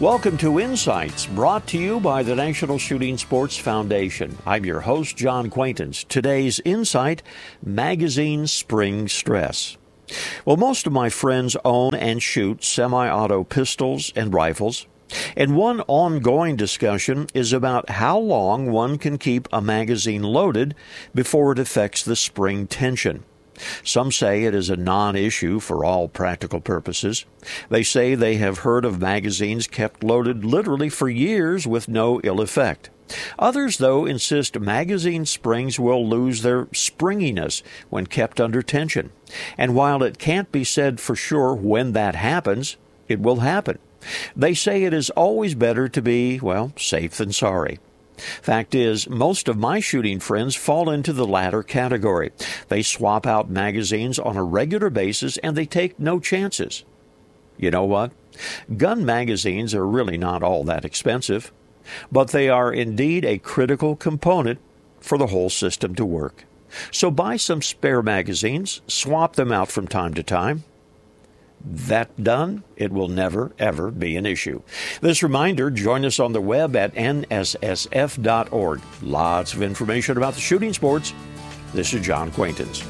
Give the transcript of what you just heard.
Welcome to Insights, brought to you by the National Shooting Sports Foundation. I'm your host, John Quaintance. Today's Insight Magazine Spring Stress. Well, most of my friends own and shoot semi auto pistols and rifles. And one ongoing discussion is about how long one can keep a magazine loaded before it affects the spring tension. Some say it is a non issue for all practical purposes. They say they have heard of magazines kept loaded literally for years with no ill effect. Others, though, insist magazine springs will lose their springiness when kept under tension. And while it can't be said for sure when that happens, it will happen. They say it is always better to be, well, safe than sorry. Fact is, most of my shooting friends fall into the latter category. They swap out magazines on a regular basis and they take no chances. You know what? Gun magazines are really not all that expensive, but they are indeed a critical component for the whole system to work. So buy some spare magazines, swap them out from time to time, that done, it will never, ever be an issue. This reminder join us on the web at nssf.org. Lots of information about the shooting sports. This is John Quaintance.